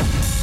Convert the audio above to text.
we